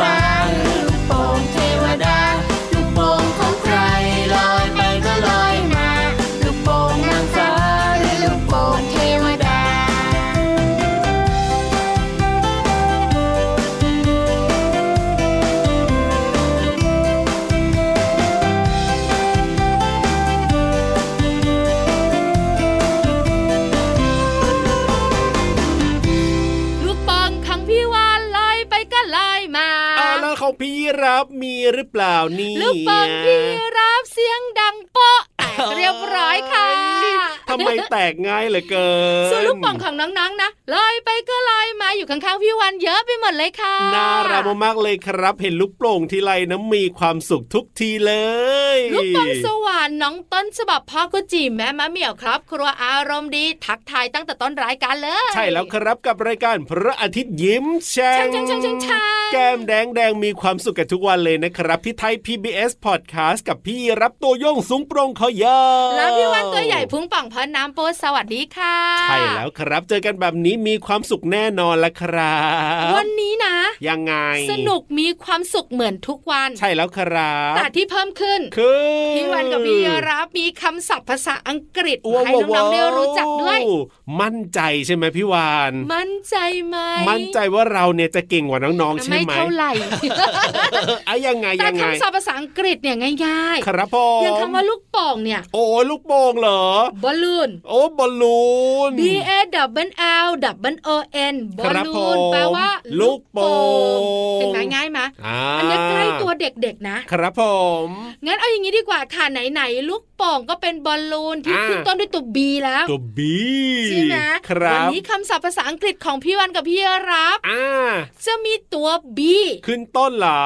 รั หรือเปล่านี่ลูกบอลพี่รับเสียงดังเปาะเรียบร้อยค่ะ ทำไมแตกง่ายเหลือเกินส่วนลูกป่องของน้องๆนะลอยไปก็ลอยมาอยู่ข้างๆพี่วันเยอะไปหมดเลยค่ะน่ารักมากเลยครับ เห็นลูกโป่งทีไรนะมีความสุขทุกทีเลย ลูกป่องสวรรค์น้องต้นฉบับพ่อก็จีแม่มะเหมี่ยวครับ ครัวอารมณ์ดีทักทายตั้งแต่ต้นรายการเลย ใช่แล้วครับกับรายการพระอาทิตย์ยิ้มแฉ่งแก้มแดงแดงมีความสุขกันทุกวันเลยนะครับพี่ไทย PBS Podcast กับพี่รับตัวโยงสูงโปร่งขอยาวแล้วพี่วันตัวใหญ่พุงป่องพอน้ำโปสวัสดีค่ะ ใช่แล้วครับ เจอกันแบบนี้มีความสุขแน่นอนละครับ วันนี้นะ ยังไง สนุกมีความสุขเหมือนทุกวัน ใช่แล้วครับแต่ที่เพิ่มขึ้น คือพี่วันกับพี่รับมีคำศัพท์ภาษาอังกฤษให้น้องๆได้รู้จักด้วย มั่นใจใช่ไหมพี่วาน มั่นใจไหมมั่นใจว่าเราเนี่ยจะเก่งกว่าน้องๆใช่ไหมไม่เท่าไหร่อะยังไงยังไงแต่คำศัพท์ภาษาอังกฤษเนี่ยง่ายๆ ครับพ่ออย่างคำว่าลูกโป่งเนี่ยอะโอ้ลูกโป่งเหรอบอลลูน โอ้บอลลูน B A W L W O N บอลครับลูผนมแปลว่า ลูกโป่งเห็นไหมง่ายไหมอ่าอันนี้ใกล้ตัวเด็กๆนะ ครับผม งั้นเอาอย่างนี้ดีกว่าค่ะไหนๆลูกโป่งก็เป็นบอลลูนที่อ่าขึ้นต้นด้วยตัว B แล้ว ตัวบีใช่ไหมครับวันี้คำศัพท์ภาษาอังกฤษของพี่วันกับพี่รับอ่าจะมีตัว B ขึ้นต้นเหรอ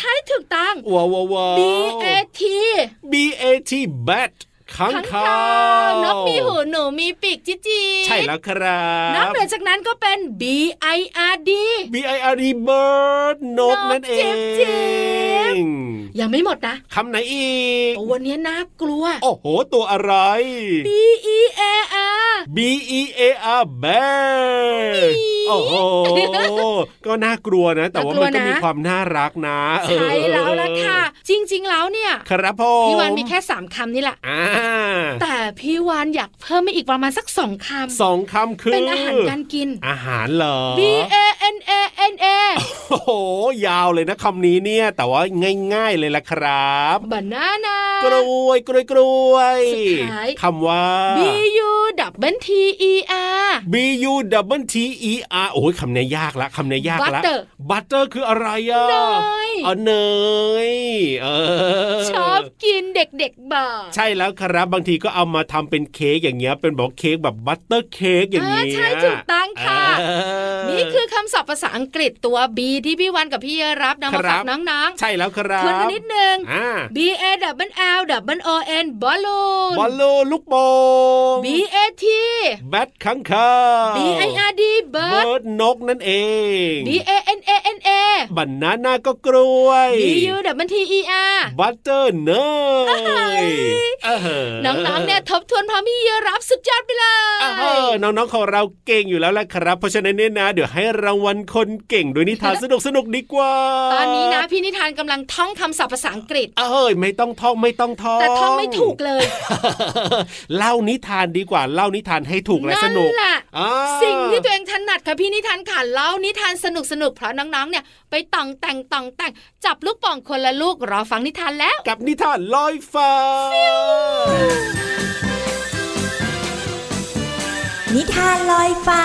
ใช่ถูกต้องว้าวว้าวว้าว B A T B A T bat ข้างข้างคาคาวนกมีหูหนูมีปีกจิจีดใช่แล้วครับนอกเหนือจากนั้นก็เป็น B I R D B I R D bird นกนกนั่นเอจิ๊บจิ๊งยังไม่หมดนะคำไหนอีกตัวเนี้ยน่ากลัว โอ้โห ตัวอะไร B E A R B E A R bear โอ้โหก็น่ากลัวนะ แต่ว่ามันก็น่ากลัวนะมีความน่ารักนะใช่แล้วล่ะค่ะ จริง ๆ แล้วเนี่ย ครับผมพี่วานมีแค่สามคำนี่แหละอ่าแต่พี่วานอยากเพิ่มมาอีกประมาณสักสองคำสองคำคือ เป็นอาหารการกิน อาหารเหรอ B A N A N A โอ้โห ยาวเลยนะคำนี้เนี่ย แต่ว่าง่าย ๆเลยละครับ ba nana กล้วยกล้วยกล้วยสุดท้ายคำว่า B U double T E R B U double T E R โอ้ยคำนี้ยากละคำนี้ยากละ Butter บัตเตอร์คืออะไรอะเนยอ๋อเนยเออชอบกินเด็กๆบอกใช่แล้วครับบางทีก็เอามาทำเป็นเค้กอย่างเงี้ยเป็นบอกเค้กแบบ butter cake อย่างเงี้ยเออใช่ถูกต้องค่ะเออนี่คือคำศัพท์ภาษาอังกฤษตัว B ที่พี่วันกับพี่รับนำมาครัฝาบกน้องใช่แล้วครัๆบทวนกันนิดนึงอ่า B A W L W O N บอลลูนบอลลูนลูกโป่ง B A T แบทข้างคาว B I R D เบิ bird ร์ดนกนั่นเอง B A N A N A บันนาน่าก็กล้วย B U W T E R บัตเตอร์เนยเออน้องๆเนี่ยทบทวนพร้อมพี่รับสุดยอดไปเลยเออน้องๆของเราเก่งอยู่แล้วแหละครับ เพราะฉะนั้นเนี่ยนะ เดี๋ยวให้รางวัลคนเก่งโดยนิทานสนุกสนุกๆดีกว่า ตอนนี้นะพี่นิทานกำลังท่องคำศัพท์ภาษาอังกฤษเอ้ยไม่ต้องท่องไม่ต้องท่องแต่ท่องไม่ถูกเลย เล่านิทานดีกว่าเล่านิทานให้ถูกและสนุกนั่นแหละอ่าสิ่งที่ตัวเองถนัดค่ะพี่นิทานค่ะเล่านิทานสนุกสนุกๆเพราะน้องๆเนี่ย ไปต่องแต่งต่องแต่งจับลูกโป่องคนละลูกรอฟังนิทานแล้ว กับนิทานลอยฟ้านิทานลอยฟ้า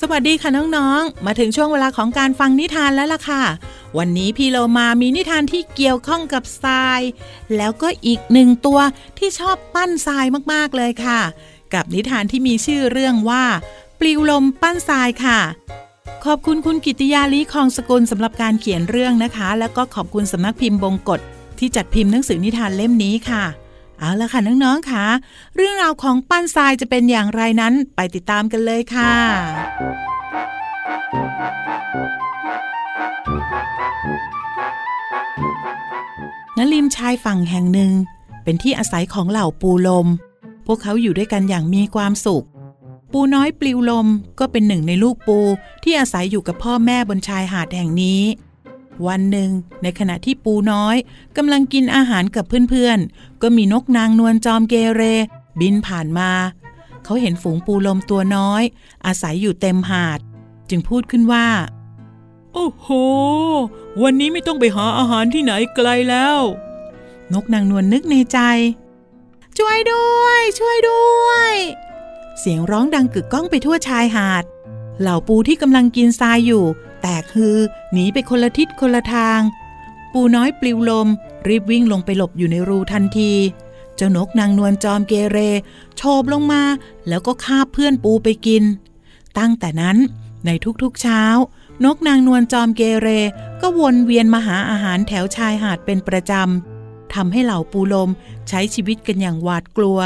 สวัสดีค่ะน้องๆ มาถึงช่วงเวลาของการฟังนิทานแล้วล่ะค่ะ วันนี้พี่โลมามีนิทานที่เกี่ยวข้องกับทราย แล้วก็อีกหนึ่งตัวที่ชอบปั้นทรายมากๆเลยค่ะ กับนิทานที่มีชื่อเรื่องว่า ปลิวลมปั้นทรายค่ะ ขอบคุณคุณกิติยาลีคองสกุลสำหรับการเขียนเรื่องนะคะ แล้วก็ขอบคุณสำนักพิมพ์บงกฎที่จัดพิมพ์หนังสือนิทานเล่มนี้ค่ะ เอาละค่ะน้องๆค่ะ เรื่องราวของปั้นทรายจะเป็นอย่างไรนั้นไปติดตามกันเลยค่ะณริมชายฝั่งแห่งหนึ่ง เป็นที่อาศัยของเหล่าปูลม พวกเขาอยู่ด้วยกันอย่างมีความสุข ปูน้อยปลิวลมก็เป็นหนึ่งในลูกปูที่อาศัยอยู่กับพ่อแม่บนชายหาดแห่งนี้ วันหนึ่ง ในขณะที่ปูน้อยกำลังกินอาหารกับเพื่อนๆ ก็มีนกนางนวลจอมเกเร บินผ่านมา เขาเห็นฝูงปูลมตัวน้อย อาศัยอยู่เต็มหาด จึงพูดขึ้นว่า โอ้โห วันนี้ไม่ต้องไปหาอาหารที่ไหนไกลแล้ว นกนางนวลนึกในใจ ช่วยด้วย ช่วยด้วย เสียงร้องดังกึกก้องไปทั่วชายหาด เหล่าปูที่กำลังกินทรายอยู่ แตกฮือหนีไปคนละทิศคนละทาง ปูน้อยปลิวลม รีบวิ่งลงไปหลบอยู่ในรูทันที เจ้านกนางนวลจอมเกเร โฉบลงมา แล้วก็คาบเพื่อนปูไปกิน ตั้งแต่นั้นในทุกๆเช้า นกนางนวลจอมเกเร ก็วนเวียนมาหาอาหารแถวชายหาดเป็นประจำทำให้เหล่าปูลมใช้ชีวิตกันอย่างหวาดกลัว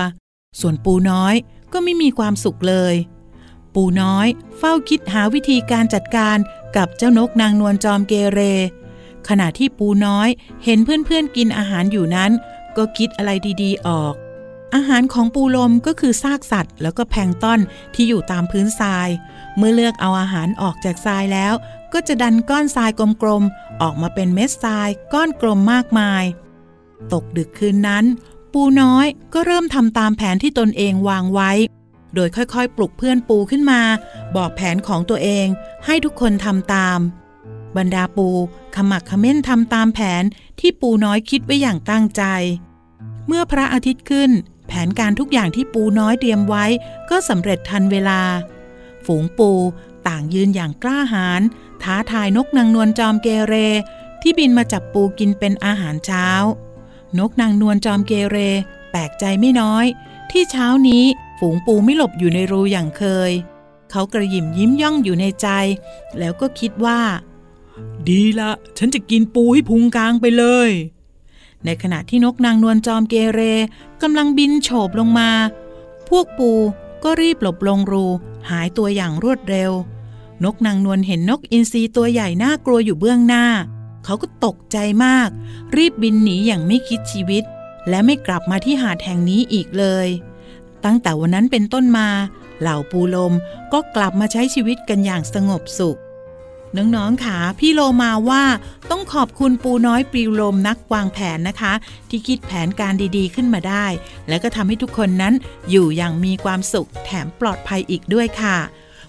ส่วนปูน้อย ก็ไม่มีความสุขเลย ปูน้อยเฝ้าคิดหาวิธีการจัดการกับเจ้านกนางนวลจอมเกเร ขณะที่ปูน้อยเห็นเพื่อนๆกินอาหารอยู่นั้น ก็คิดอะไรดีๆออก อาหารของปูลมก็คือซากสัตว์ แล้วก็แพงต้นที่อยู่ตามพื้นทราย เมื่อเลือกเอาอาหารออกจากทรายแล้ว ก็จะดันก้อนทรายกลมๆออกมาเป็นเม็ดทรายก้อนกลมมากมาย ตกดึกคืนนั้น ปูน้อยก็เริ่มทำตามแผนที่ตนเองวางไว้ โดยค่อยๆ ปลุกเพื่อนปูขึ้นมา บอกแผนของตัวเอง ให้ทุกคนทำตาม บรรดาปูขมักขม้นทำตามแผนที่ปูน้อยคิดไว้อย่างตั้งใจ เมื่อพระอาทิตย์ขึ้น แผนการทุกอย่างที่ปูน้อยเตรียมไว้ก็สำเร็จทันเวลา ฝูงปูต่างยืนอย่างกล้าหาญท้าทายนกนางนวลจอมเกเร ที่บินมาจับปูกินเป็นอาหารเช้า นกนางนวลจอมเกเร แปลกใจไม่น้อย ที่เช้านี้ฝูงปูไม่หลบอยู่ในรูอย่างเคย เขากระยิมยิ้มย่องอยู่ในใจ แล้วก็คิดว่า ดีละ ฉันจะกินปูให้พุงกลางไปเลย ในขณะที่นกนางนวลจอมเกเรกำลังบินโฉบลงมา พวกปูก็รีบหลบลงรู หายตัวอย่างรวดเร็ว นกนางนวลเห็นนกอินทรีตัวใหญ่น่ากลัวอยู่เบื้องหน้า เขาก็ตกใจมาก รีบบินหนีอย่างไม่คิดชีวิต และไม่กลับมาที่หาดแห่งนี้อีกเลย ตั้งแต่วันนั้นเป็นต้นมา เหล่าปูลมก็กลับมาใช้ชีวิตกันอย่างสงบสุขน้องๆค่ะพี่โลมาว่าต้องขอบคุณปูน้อยปลิวลมนักวางแผนนะคะ ที่คิดแผนการดีๆขึ้นมาได้ และก็ทำให้ทุกคนนั้นอยู่อย่างมีความสุขแถมปลอดภัยอีกด้วยค่ะ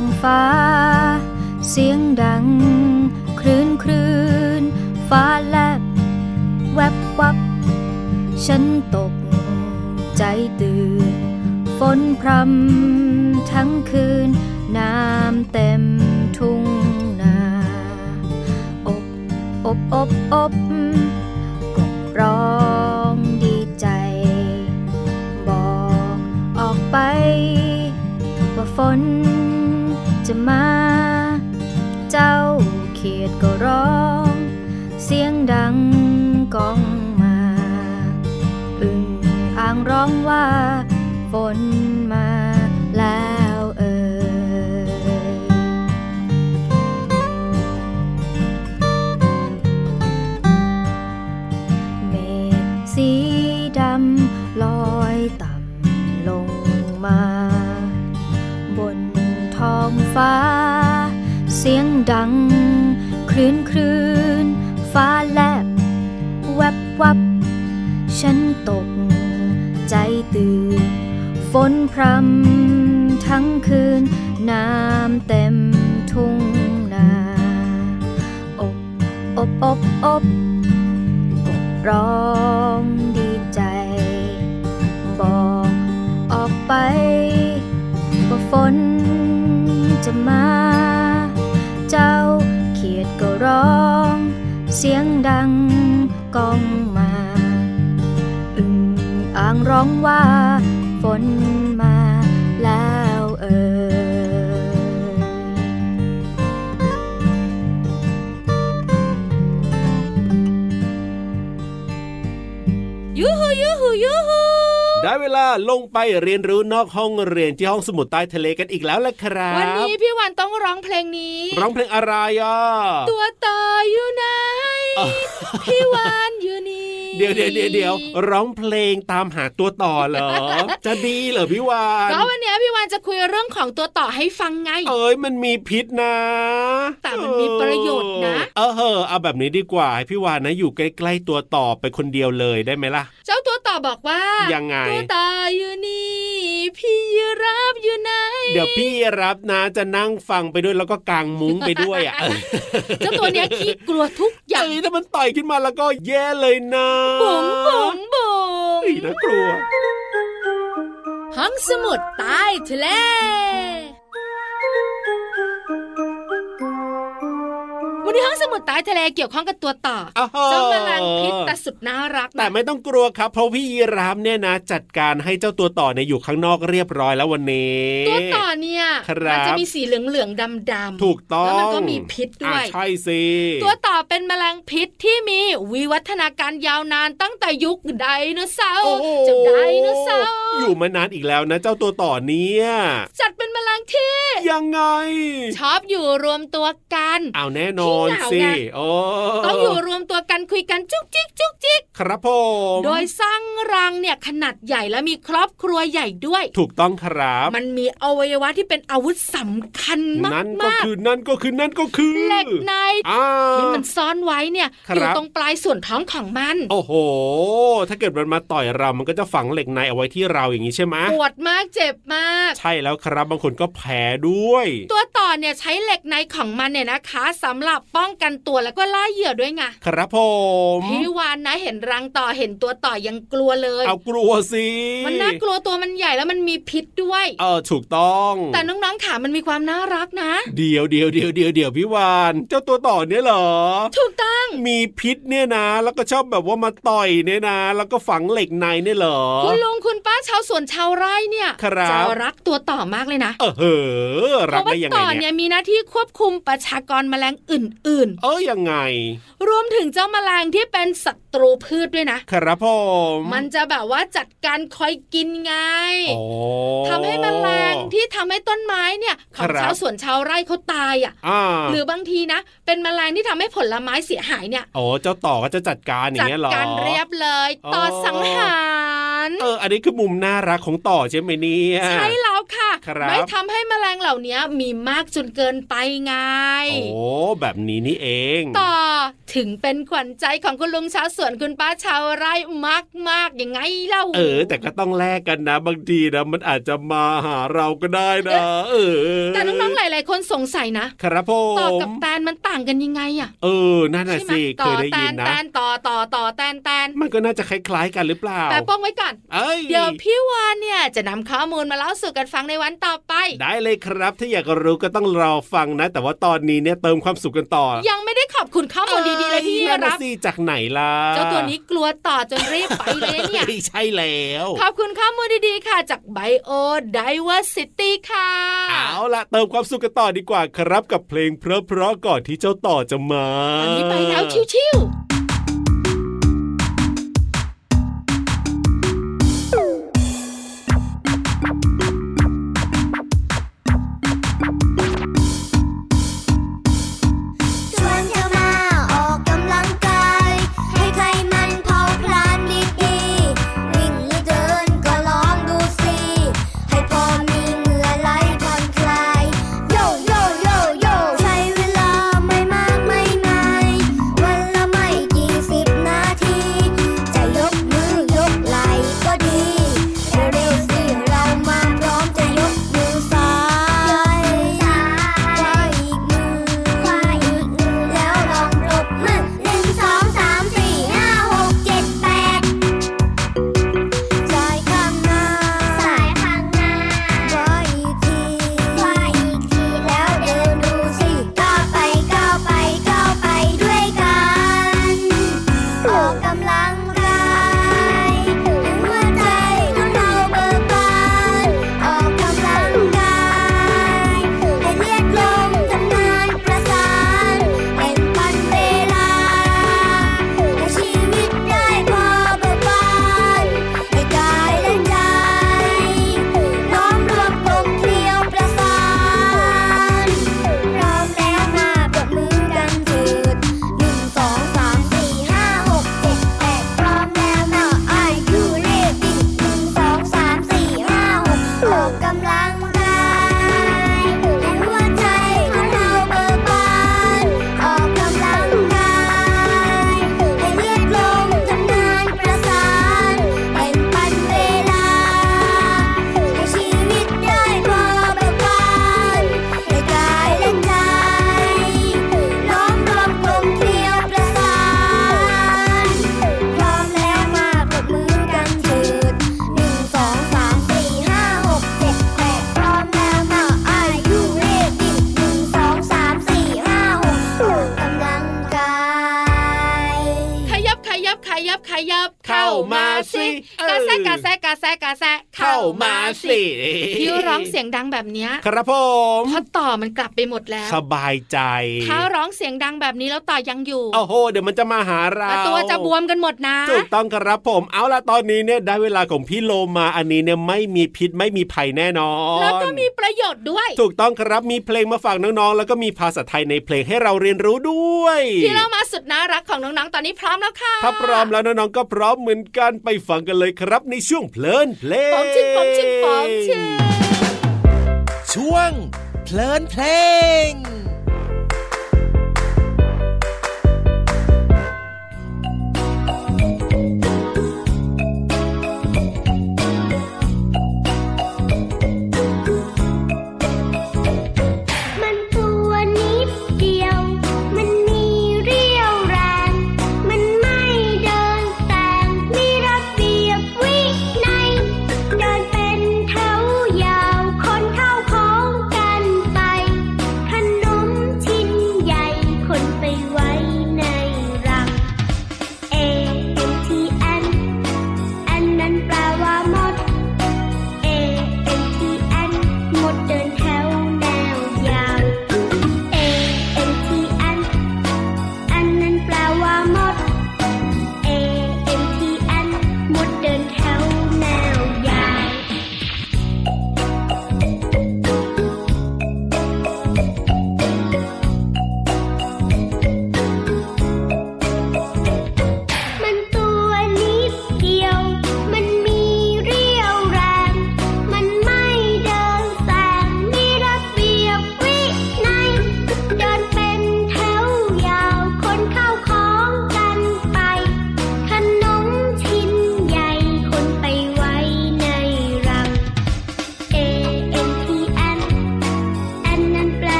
องฟ้า เสียงดัง คลื่นคลื่น ฟ้าแลบ แวบวับ ฉันตก ใจตื่น ฝนพรำทั้งคืน น้ำเต็มทุ่งนา อบอบอบอบกบร้องดีใจ บอกออกไปว่าฝน จะมา เจ้าเขียดก็ร้อง เสียงดังก้องมาอึ่งอ่างร้องว่าฝนมา ดัง คลื่นคลื่นฟ้าแลบ แวบวับ ฉันตก ใจตื่น ฝนพรำทั้งคืน น้ำเต็มทุ่งนาอบอบอบอบกบร้องดีใจ บอกออกไป ว่าฝนจะมา เสียงดังก้องมา อึ่งอ่างร้องว่าฝน ลาลงไปเรียนรู้นอกห้องเรียนที่ห้องสมุดใต้ทะเลกันอีกแล้วละครับ วันนี้พี่วันต้องร้องเพลงนี้ ร้องเพลงอะไรอะ ตัวต่ออยู่ไหนอ๋อพี่วานอยู่นี่เดี๋ยวเดี๋ยวเดี๋ยวเดี๋ยวร้องเพลงตามหาตัวต่อเหรอ จะดีเหรอพี่วานก็วันนี้พี่วานจะคุยเรื่องของตัวต่อให้ฟังไง เอ้ยมันมีพิษนะ แต่มันมีประโยชน์นะ เออเหอะเอาแบบนี้ดีกว่าให้พี่วานนะอยู่ใกล้ๆตัวต่อไปคนเดียวเลยได้ไหมล่ะ เจ้าตัว ต่อบอกว่ายังไงตัวต่ออยู่นี่ พี่ยีรับอยู่ไหน เดี๋ยวพี่รับนะจะนั่งฟังไปด้วยแล้วก็กางมุ้งไปด้วยอะเจ้าตัวเนี้ยขี้กลัวทุกอย่างเอ้ยถ้ามันต่อยขึ้นมาแล้วก็แย่เลยนะบุ๋งบุ๋งบุ๋งเฮ้ยน่ากลัวห้องสมุดใต้ทะเล ววันนี้ห้องสมุดใต้ทะเลเกี่ยวข้องกับตัวต่ออ้าวเจ้าแมลงพิษแต่สุดน่ารักนะแต่ไม่ต้องกลัวครับ เพราะพี่ยีรามเนี่ยนะ จัดการให้เจ้าตัวต่อเนี่ยอยู่ข้างนอกเรียบร้อยแล้ววันนี้ ตัวต่อเนี่ยครับมัจะมีสีเหลืองๆดำๆถูกต้องแล้วมันก็มีพิษด้วยอะใช่สิตัวต่อเป็นแมลงพิษที่มีวิวัฒนาการยาวนานตั้งแต่ยุคไดโนเสาร์โอ้โหเจ้าไดโนเสาร์อยู่มานานอีกแล้วนะเจ้าตัวต่อเนี่ยจัดเป็นแมลงที่ยังไง ชอบอยู่รวมตัวกันเอาแน่นอนขี้เหงาสิไงโอ้ต้องอยู่รวมตัวกันคุยกันจุกจิกจุกจิกครับผมโดยสร้างรังเนี่ยขนาดใหญ่และมีครอบครัวใหญ่ด้วย ถูกต้องครับ มันมีอวัยวะที่เป็นอาวุธสำคัญมากนั่นก็มากคือนั่นก็คือนั่นก็คือเหล็กในอ่าที่มันซ่อนไว้เนี่ยครับอยู่ตรงปลายส่วนท้องของมัน โอ้โห ถ้าเกิดมันมาต่อยเรามันก็จะฝังเหล็กในเอาไว้ที่เราอย่างนี้ใช่ไหมปวดมากเจ็บมาก ใช่แล้วครับบางคนก็แผลด้วย ตัวต่อเนี่ยใช้เหล็กในของมันเนี่ยนะคะสำหรับป้องกันตัวแล้วก็ล่าเหยื่อด้วยไงครับผมพี่วานนะเห็นรังต่อเห็นตัวต่อยังกลัวเลย เอากลัวสิมันน่ากลัวตัวมันใหญ่แล้วมันมีพิษด้วยเออถูกต้อง แต่น้องๆขามันมีความน่ารักนะ เดี๋ยวเดี๋ยวเดี๋ยวเดี๋ยวเดี๋ยวพี่วานเจ้าตัวต่อเนี่ยเหรอ ถูกต้องมีพิษเนี่ยนะ แล้วก็ชอบแบบว่ามาต่อยเนี่ยนะ แล้วก็ฝังเหล็กในเนี่ยเหรอคุณลุงคุณป้าชาวสวนชาวไร่เนี่ยครับจะรักตัวต่อมากเลยนะเออเหอเพรักราะว่าได้ยังไงต่อเนี่เนี่ยยมีหน้าที่ควบคุมประชากรแมลงอื่นเออยังไงๆรวมถึงเจ้าแมลงที่เป็นศัตรูพืชด้วยนะ ครับผมมันจะแบบว่าจัดการคอยกินไงโอ้ทำให้แมลงที่ทำให้ต้นไม้เนี่ยของครับชาวสวนชาวไร่เขาตายอะอ่าหรือบางทีนะ เป็นแมลงที่ทำให้ผลไม้เสียหายเนี่ยโอ้เจ้าต่อก็จะจัดการอย่าจังดเงี้ยเหรอการเรียบเลยอ๋อต่อสังหารเอออันนี้คือมุมน่ารักของต่อใช่ไหมเนี่ยใช่แล้วค่ะครับไม่ทำให้แมลงเหล่านี้มีมากจนเกินไปไงโอ้แบบนี้นี่เอง ต่อถึงเป็นขวัญใจของคุณลุงชาวสวนคุณป้าชาวไร่มากมากๆยังไงเล่าเออ แต่ก็ต้องแลกกันนะ บางทีนะมันอาจจะมาหาเราก็ได้นะ เออ แต่น้องๆหลาย ๆ คนสงสัยนะครับผต่อมกับแตนมันต่างกันยังไงอะเออนั่นน่ะใช่ไหมสิต่เคอยได้แตยินนนะแตนต่อต่อต่อแตนแตนมันก็น่าจะคล้ายๆกันหรือเปล่าแต่ป้องไว้ก่อนเอ้ยเดี๋ยวพี่วานเนี่ยจะนำข้อมูลมาเล่าสู่กันฟังในวันต่อไป ได้เลยครับถ้าอยากรู้ก็ต้องรอฟังนะ แต่ว่าตอนนี้เนี่ยเติมความสุขกันต่อ ยังไม่ได้ขอบคุณข้อมูลดีๆเลยพี่นั่นรัน่ะบสิจากไหนล่ะเจ้าตัวนี้กลัวต่อจนรีบไปเลยเนี่ยใช่แล้ว ขอบคุณข้อมูลดีๆค่ะ จาก Bio Diversity ค่ะ เอาล่ะเติมความสุขกันต่อดีกว่าครับกับเพลงเพราะๆก่อนที่เจ้าต่อจะมาอันนี้ไปแล้วชิวๆ welcome ร้องเสียงดังแบบเนี้ยครับผมพอต่อมันกลับไปหมดแล้ว สบายใจ ถ้าร้องเสียงดังแบบนี้แล้วต่อยังอยู่โอ้โหเดี๋ยวมันจะมาหาเราแล้วตัวจะบวมกันหมดนะถูกต้องครับผมเอาล่ะตอนนี้เนี่ยได้เวลาของพี่โลมาอันนี้เนี่ยไม่มีพิษไม่มีภัยแน่นอนแล้วก็มีประโยชน์ด้วย ถูกต้องครับมีเพลงมาฝากน้องๆ แล้วก็มีภาษาไทยในเพลงให้เราเรียนรู้ด้วยพี่เรามาสุดน่ารักของน้องๆ ตอนนี้พร้อมแล้วค่ะ ถ้าพร้อมแล้วน้องๆ ก็พร้อมเหมือนกันไปฟังกันเลยครับในช่วงเพลินเพลงปองชิงปองชิงปองชิง ช่วง เพลินเพลง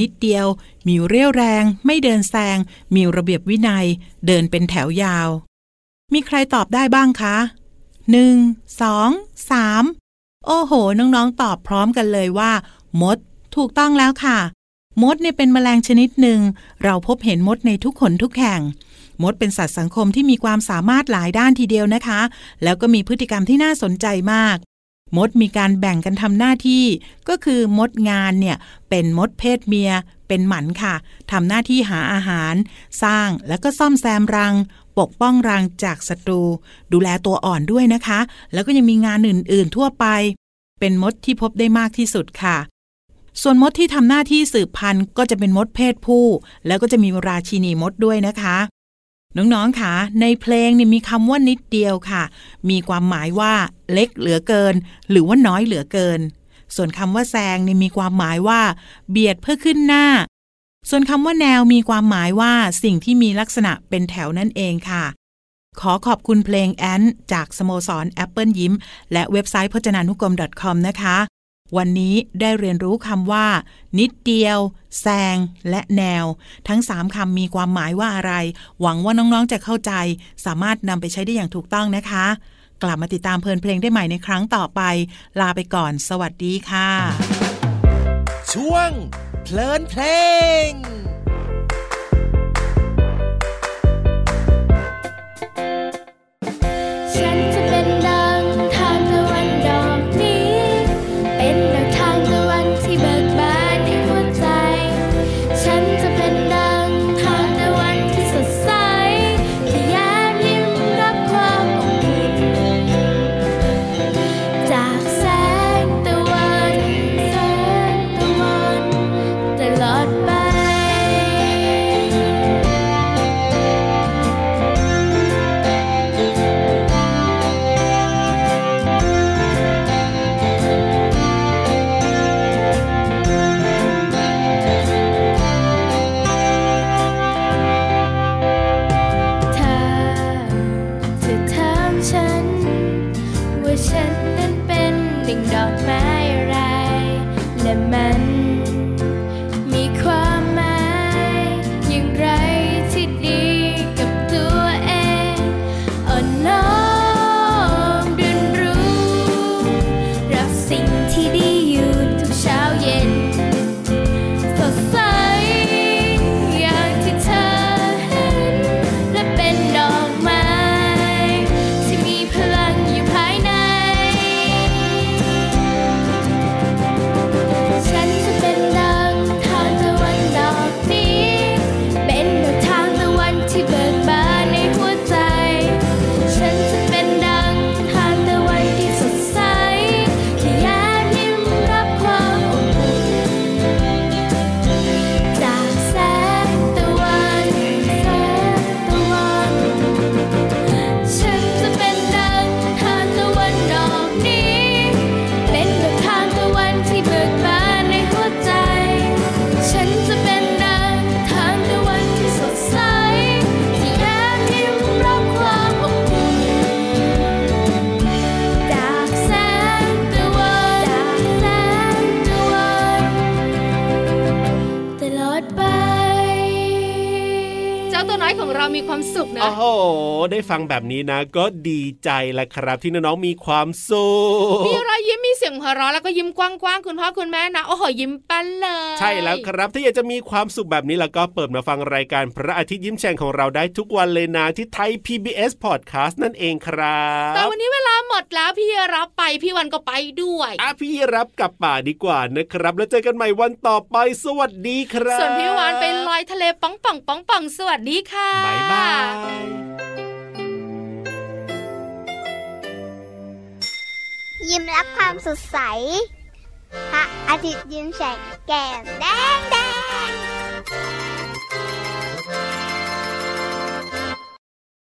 นิดเดียว มีเรี่ยวแรง ไม่เดินแซง มีระเบียบวินัย เดินเป็นแถวยาว มีใครตอบได้บ้างคะหนึ่งสองสามโอ้โห น้องๆ ตอบพร้อมกันเลยว่า มด ถูกต้องแล้วค่ะ มดเนี่ยเป็นแมลงชนิดหนึ่ง เราพบเห็นมดในทุกขนทุกแห่ง มดเป็นสัตว์สังคมที่มีความสามารถหลายด้านทีเดียวนะคะ แล้วก็มีพฤติกรรมที่น่าสนใจมาก มดมีการแบ่งกันทำหน้าที่ ก็คือมดงานเนี่ยเป็นมดเพศเมีย เป็นหมันค่ะทำหน้าที่หาอาหาร สร้างแล้วก็ซ่อมแซมรัง ปกป้องรังจากศัตรู ดูแลตัวอ่อนด้วยนะคะ แล้วก็ยังมีงานอื่น ๆ ทั่วไป เป็นมดที่พบได้มากที่สุดค่ะ ส่วนมดที่ทำหน้าที่สืบพันธุ์ก็จะเป็นมดเพศผู้ แล้วก็จะมีราชินีมดด้วยนะคะ น้องๆค่ะในเพลงเนี่ยมีคำว่านิดเดียวค่ะ มีความหมายว่าเล็กเหลือเกิน หรือว่าน้อยเหลือเกิน ส่วนคำว่าแซงเนี่ยมีความหมายว่า เบียดเพื่อขึ้นหน้า ส่วนคำว่าแนวมีความหมายว่าสิ่งที่มีลักษณะเป็นแถวนั่นเองค่ะ ขอขอบคุณเพลงแอนจากสโมสรแอปเปิลยิ้ม และเว็บไซต์พจนานุกรม .com นะคะ วันนี้ได้เรียนรู้คำว่า นิดเดียว แซง และแนว ทั้ง 3คำมีความหมายว่าอะไร หวังว่าน้องๆจะเข้าใจ สามารถนำไปใช้ได้อย่างถูกต้องนะคะ กลับมาติดตามเพลินเพลงได้ใหม่ในครั้งต่อไป ลาไปก่อน สวัสดีค่ะ ช่วง เพลินเพลง น้อยของเรามีความสุขนะโอ้โหได้ฟังแบบนี้นะ ก็ดีใจแหละครับที่น้องๆมีความสุขมีรอยยิ้มมีเสียงหัวเราะแล้วก็ยิ้มกว้างๆคุณพ่อคุณแม่นะโอ้โหยิ้มแป้นเลย ใช่แล้วครับถ้าอยากจะมีความสุขแบบนี้แล้วก็เปิดมาฟังรายการพระอาทิตย์ยิ้มแฉ่งของเราได้ทุกวันเลยนะที่ไทย PBS Podcast นั่นเองครับแต่วันนี้เวลาหมดแล้วพี่รับไปพี่วันก็ไปด้วยอะพี่รับกลับป่าดีกว่านะครับ แล้วเจอกันใหม่วันต่อไปสวัสดีครับส่วนพี่วานไปลอยทะเลป้องป่องป้องป่องสวัสดีค่ะ บ๊ายบายยิ้มรับความสดใสพระอาทิตย์ยิ้มแฉกแก้มแดงแดง